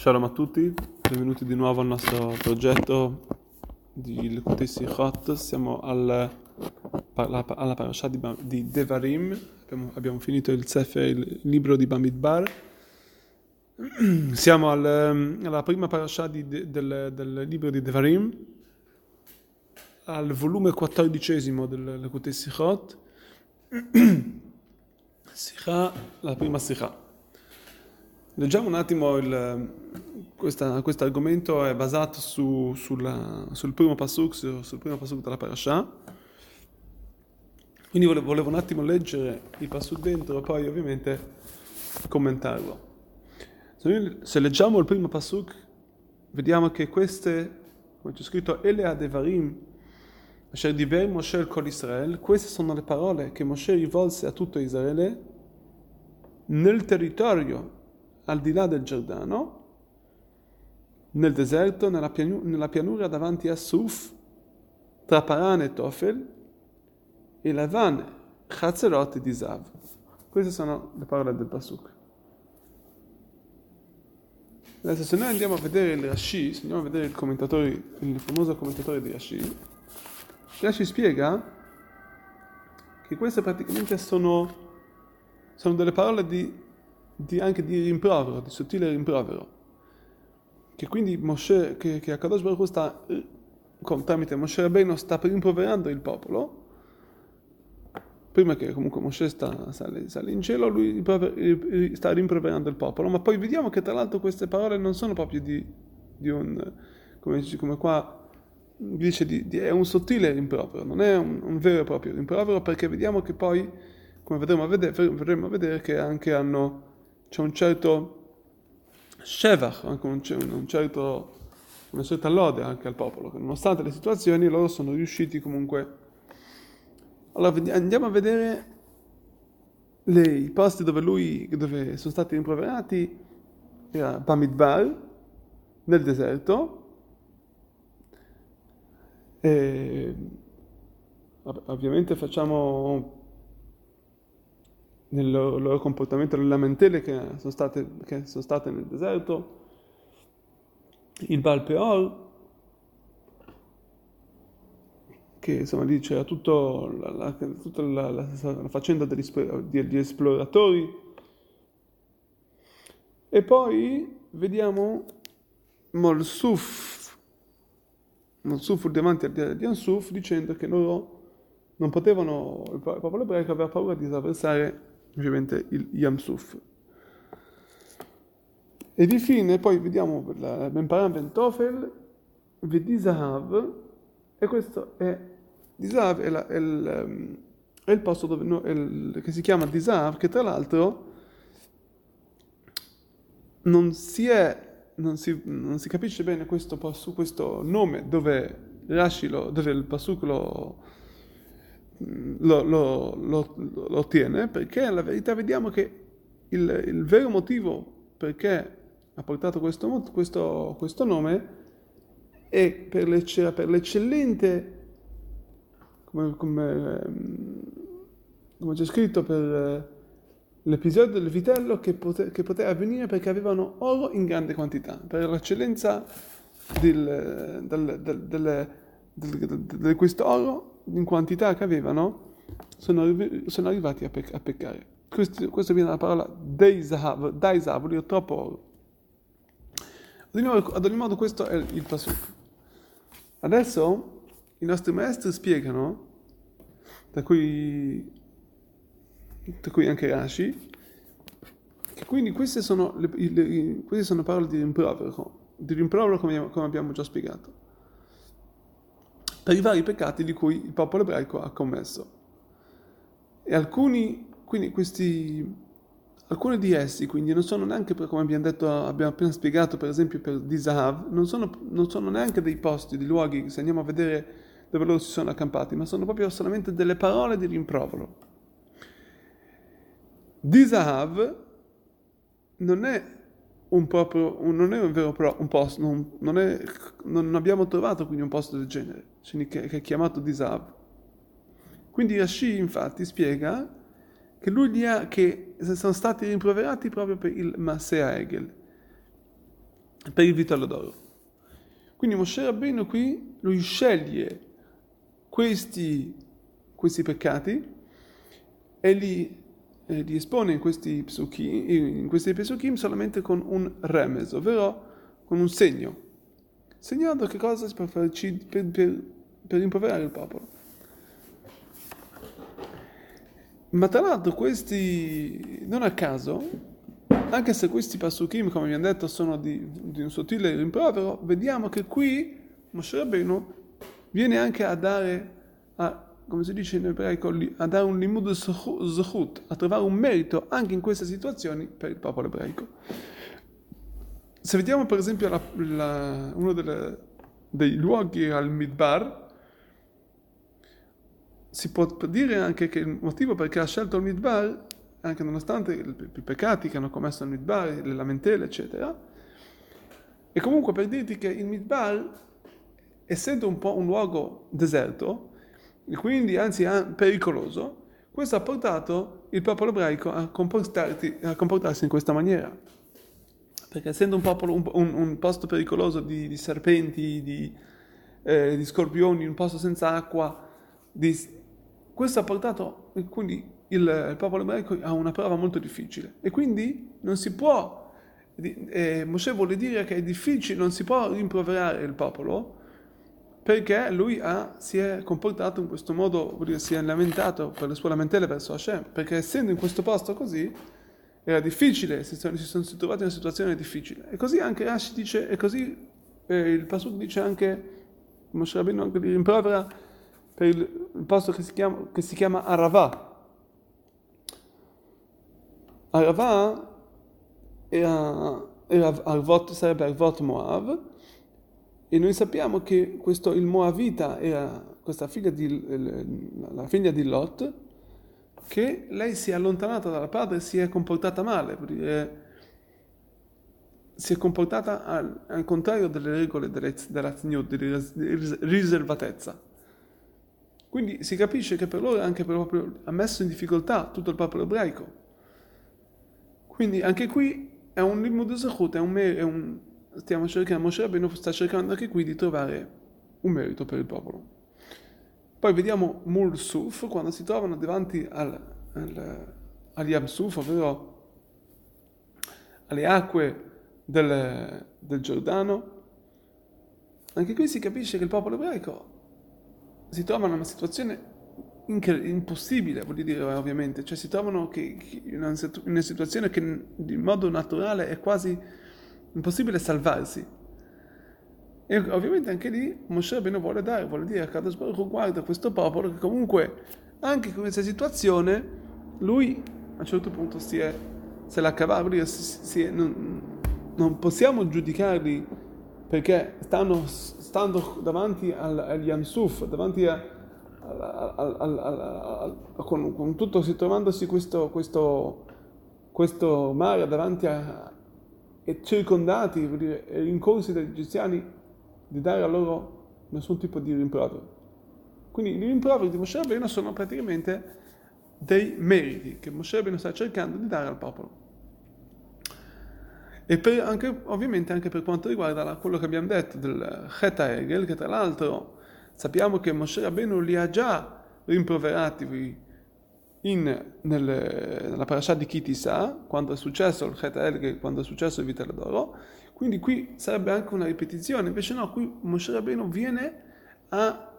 Shalom a tutti, benvenuti di nuovo al nostro progetto di Lekutei Sichot. Siamo al, alla, alla parasha di, di Devarim, abbiamo, abbiamo, finito il Sefer, il libro di Bamidbar. Siamo al, alla prima parasha di, del, del, libro di Devarim, al volume quattordicesimo del Lekutei Sichot. Sikha, la prima Sikha. Leggiamo un attimo il, questo argomento, è basato su, sulla, sul primo pasuk, sul, primo pasuk della parasha. Quindi volevo, volevo, un attimo leggere il pasuk dentro e poi ovviamente commentarlo. Se leggiamo il primo pasuk, vediamo che queste, come c'è scritto, Ele Adevarim, Asher Diver Moshe il Kol Israel, queste sono le parole che Moshe rivolse a tutto Israele nel territorio al di là del Giordano, nel deserto, nella, pianu- nella pianura davanti a Suf, tra Paran e Tofel, e Lavan, Chazerot e Dizav. Queste sono le parole del Pasuk. Adesso se noi andiamo a vedere il Rashi, se andiamo a vedere il commentatore, il famoso commentatore di Rashi, Rashi spiega che queste praticamente sono, sono delle parole di, di, anche di rimprovero, di sottile rimprovero. Che quindi Moshe, che, che Akadosh Baruch sta, con, tramite Moshe Rabbeinu, sta rimproverando il popolo, prima che comunque Moshe sta, sale, sale, in cielo, lui sta rimproverando il popolo, ma poi vediamo che tra l'altro queste parole non sono proprio di, di un, come, come qua dice di, di, è un sottile rimprovero, non è un, un, vero e proprio rimprovero perché vediamo che poi, come vedremo a vedere, vedremo a vedere che anche hanno, c'è un certo shevach, anche un, un certo, una certa lode anche al popolo, che nonostante le situazioni loro sono riusciti comunque. Allora andiamo a vedere le, i posti dove lui, dove sono stati rimproverati, era Bamidbar, nel deserto, e ovviamente facciamo nel loro, comportamento le lamentele che sono, state, che sono state nel deserto, il Baal Peor, che insomma lì c'era tutto la, la, tutta la, la, la faccenda degli, degli esploratori, e poi vediamo Molsuf, Mansuf davanti di Ansuf dicendo che loro non potevano, il popolo ebraico aveva paura di attraversare ovviamente il Yamsuf. E di fine poi vediamo Ben Paran Ben Tofel, Vedi Zahav, e questo è Dizav è, la, è, il, ehm, è, il, posto dove, no, il, che si chiama Dizav, che tra l'altro non si è non si, non si capisce bene questo, questo nome dove dove il Pasuk lo, lo, lo, lo, ottiene, perché la verità vediamo che il, il vero motivo perché ha portato questo, questo, questo nome è per, l'ecce, per l'eccellente, come, come, come c'è scritto, per l'episodio del vitello che, pote, che, poteva avvenire perché avevano oro in grande quantità, per l'eccellenza di questo oro in quantità che avevano, sono, sono arrivati a, pec- a peccare. Questo, questo, viene dalla parola dei zahav, dai zahav, vuol dire troppo oro. Ad ogni modo questo è il pasuk. Adesso i nostri maestri spiegano, da cui tra cui anche Rashi, che quindi queste sono, le, le, queste sono parole di rimprovero, di rimprovero come, come abbiamo già spiegato, per i vari peccati di cui il popolo ebraico ha commesso. E alcuni, questi, alcuni di essi, quindi non sono neanche, come abbiamo detto, abbiamo appena spiegato, per esempio per Dizahav, non sono, non sono neanche dei posti, dei luoghi, se andiamo a vedere dove loro si sono accampati, ma sono proprio solamente delle parole di rimprovero. Disahav non è un proprio, non è un vero pro, un posto, non, non, è, non, abbiamo trovato quindi un posto del genere, che, che è chiamato Disahav. Quindi Rashi infatti spiega che lui li ha, che sono stati rimproverati proprio per il Masea Egel. per il vitello d'oro. Quindi Moshe Rabbeinu qui lui sceglie questi, questi peccati e li, eh, li, espone in questi psukim, in questi psukim solamente con un remes, ovvero con un segno, segnando che cosa può fare per, per, per rimproverare il popolo. Ma tra l'altro questi, non a caso, anche se questi pasukim, come abbiamo detto, sono di, di un sottile rimprovero, vediamo che qui Moshe Rabbeinu viene anche a dare, a, come si dice in ebraico, a dare un limud zechut, a trovare un merito anche in queste situazioni per il popolo ebraico. Se vediamo per esempio la, la, uno delle, dei luoghi al Midbar, si può dire anche che il motivo perché ha scelto il Midbar, anche nonostante i peccati che hanno commesso il Midbar, le lamentele, eccetera, e comunque per dirti che il Midbar, essendo un po' un luogo deserto, e quindi anzi pericoloso, questo ha portato il popolo ebraico a, a comportarsi in questa maniera. Perché essendo un, popolo, un, un, un posto pericoloso di, di serpenti, di, eh, di, scorpioni, un posto senza acqua, di, questo ha portato quindi il, il, popolo ebraico a una prova molto difficile e quindi non si può, eh, Mosè vuole dire che è difficile, non si può rimproverare il popolo perché lui ha, si è comportato in questo modo, si è lamentato per le sue lamentele verso Hashem, perché essendo in questo posto così era difficile, si sono, si sono trovati in una situazione difficile. E così anche Rashi dice, e così eh, il Pasuk dice anche, Moshe Rabbeinu anche li rimprovera per il, il posto che si chiama, che si chiama Arava. Arava era, era Arvot, sarebbe Arvot Moav, e noi sappiamo che questo, il Moavita era questa figlia di, la figlia di Lot, che lei si è allontanata dalla padre e si è comportata male, dire, si è comportata al, al contrario delle regole della, della, riservatezza. Quindi si capisce che per loro anche proprio ha messo in difficoltà tutto il popolo ebraico. Quindi anche qui è un limud è un, è un stiamo cercando, Moshe Rabbeinu sta cercando anche qui di trovare un merito per il popolo. Poi vediamo Mursuf quando si trovano davanti al, al, al Yamsuf, ovvero alle acque del, del Giordano. Anche qui si capisce che il popolo ebraico si trovano in una situazione incre- impossibile, voglio dire ovviamente, cioè si trovano che, che in, una, in una situazione che in modo naturale è quasi impossibile salvarsi. E ovviamente anche lì Moshe Rabbeinu vuole dare, vuole dire a Kadosh Baruch guarda questo popolo che comunque anche in questa situazione lui a un certo punto si è, se l'ha cavato, si, si è, non, non possiamo giudicarli perché stanno stando davanti al, agli Yamsuf, davanti a, al, al, con, con, tutto, si trovandosi questo, questo, questo mare davanti a, e circondati, vuol dire, rincorsi dagli egiziani, di dare a loro nessun tipo di rimprovero. Quindi i rimproveri di Moshe Rabbeinu sono praticamente dei meriti che Moshe Rabbeinu sta cercando di dare al popolo. E per, anche, ovviamente anche per quanto riguarda la, quello che abbiamo detto del Cheta Egel, che tra l'altro sappiamo che Moshe Rabbeinu li ha già rimproverati in, nel, nella parasha di Kitisa, quando è successo il Cheta Egel, quando è successo il Vitello d'Oro, quindi qui sarebbe anche una ripetizione, invece no, qui Moshe Rabbeinu viene a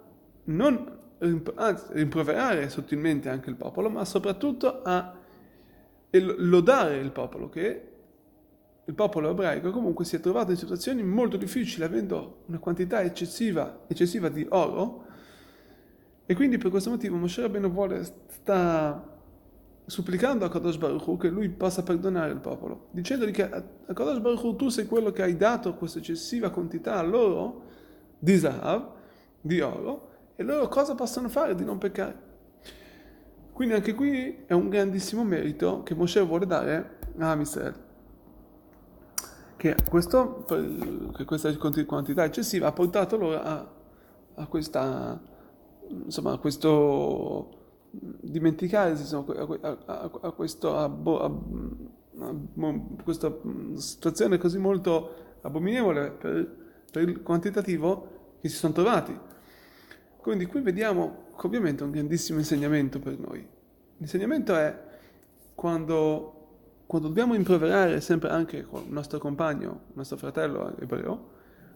non rimproverare sottilmente anche il popolo, ma soprattutto a lodare il popolo, che il popolo ebraico comunque si è trovato in situazioni molto difficili, avendo una quantità eccessiva, eccessiva di oro, e quindi per questo motivo Moshe Rabbeinu vuole, sta supplicando a Kadosh Baruch Hu che lui possa perdonare il popolo, dicendogli che a Kadosh Baruch Hu tu sei quello che hai dato questa eccessiva quantità a loro di Zahav, di oro, e loro cosa possono fare di non peccare? Quindi anche qui è un grandissimo merito che Moshe vuole dare a Israele che, questo, che questa quantità eccessiva ha portato loro a, a questa, insomma, questo dimenticarsi, insomma, a, a, a, questo, a, questa situazione così molto abominevole per, per il quantitativo che si sono trovati. Quindi qui vediamo ovviamente un grandissimo insegnamento per noi. L'insegnamento è quando, quando dobbiamo improverare sempre anche con il nostro compagno, il nostro fratello ebreo,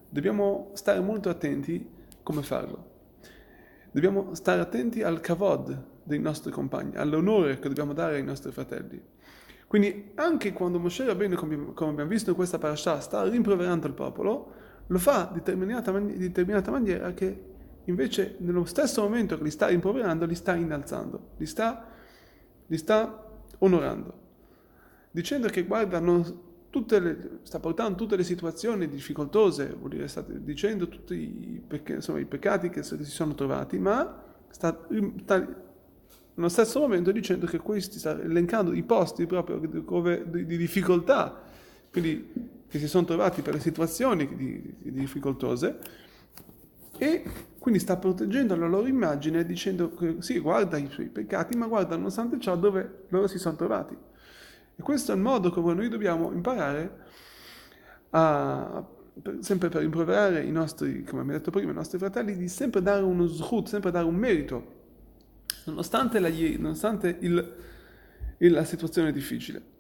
dobbiamo stare molto attenti come farlo. Dobbiamo stare attenti al kavod dei nostri compagni, all'onore che dobbiamo dare ai nostri fratelli. Quindi anche quando Moshe Rabbeinu, come abbiamo visto in questa parasha, sta rimproverando il popolo, lo fa di determinata, man- determinata maniera che invece nello stesso momento che li sta rimproverando, li sta innalzando, li sta, li sta onorando, dicendo che guarda, le, sta portando tutte le situazioni difficoltose, vuol dire, sta dicendo tutti i, pecc- insomma, i peccati che si sono trovati, ma sta, sta nello stesso momento dicendo che questi sta elencando i posti proprio di, di, di difficoltà, quindi che si sono trovati per le situazioni di, di difficoltose, e quindi sta proteggendo la loro immagine dicendo che sì, guarda i suoi peccati, ma guarda nonostante ciò dove loro si sono trovati. E questo è il modo come noi dobbiamo imparare a, sempre per improverare i nostri, come abbiamo detto prima, i nostri fratelli, di sempre dare uno zhut, sempre dare un merito, nonostante la, nonostante il, il, la situazione difficile.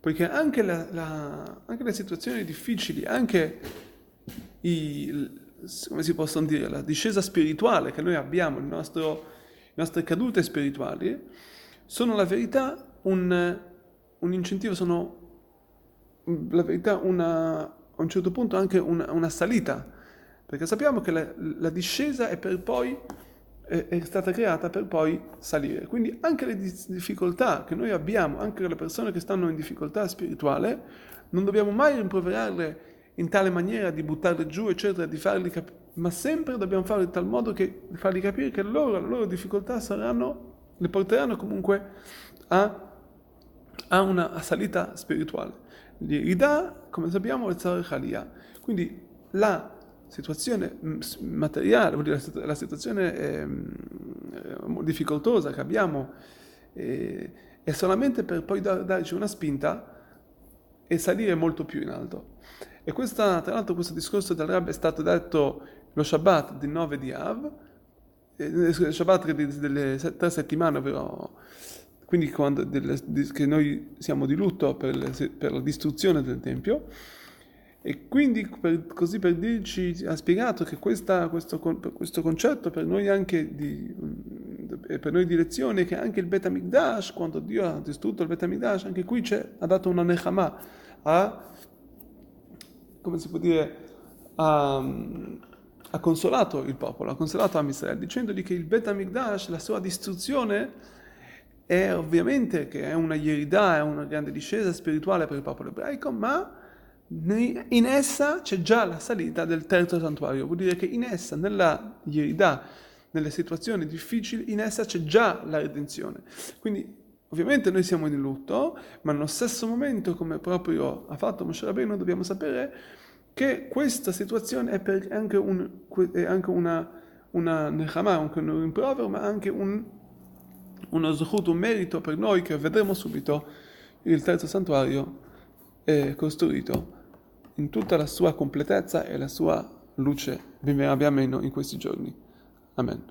Poiché anche, la, la, anche le situazioni difficili, anche i, come si possono dire, la discesa spirituale che noi abbiamo, nostro, le nostre cadute spirituali, sono la verità un, un incentivo, sono la verità una, a un certo punto anche una, una salita, perché sappiamo che la, la discesa è, poi, è, stata creata per poi salire. Quindi anche le difficoltà che noi abbiamo, anche le persone che stanno in difficoltà spirituale, non dobbiamo mai rimproverarle in tale maniera di buttarle giù, eccetera, di farli capire, ma sempre dobbiamo farlo in tal modo che farli capire che loro, le loro difficoltà saranno, le porteranno comunque a, a una salita spirituale. L'Irida, come sappiamo, è Tzarech Quindi la situazione mm, materiale, la situazione eh, difficoltosa che abbiamo eh, è solamente per poi darci una spinta e salire molto più in alto. E questa, tra l'altro questo discorso del Rab è stato detto lo Shabbat di 9 di Av, eh, Shabbat delle tre settimane, ovvero quindi quando, delle, che noi siamo di lutto per, le, per, la distruzione del Tempio. E quindi per, così per dirci, ha spiegato che questa, questo, questo, concetto per noi anche di, per noi di lezione, che anche il Bet HaMikdash, quando Dio ha distrutto il Bet HaMikdash, anche qui ha dato una Nechama, ha come si può dire, ha, ha consolato il popolo, ha consolato Amisrael, dicendogli che il Bet HaMikdash, la sua distruzione, è ovviamente che è una ierida, è una grande discesa spirituale per il popolo ebraico, ma in essa c'è già la salita del terzo santuario, vuol dire che in essa, nella ierida, nelle situazioni difficili, in essa c'è già la redenzione. Quindi Ovviamente noi siamo in lutto, ma nello stesso momento, come proprio ha fatto Moshe Rabbeinu, dobbiamo sapere che questa situazione è, anche, un, è anche, una, una nechama, un rimprovero, ma anche un, uno zuhut, un merito per noi che vedremo subito il terzo santuario è costruito in tutta la sua completezza e la sua luce, vi in questi giorni. Amen.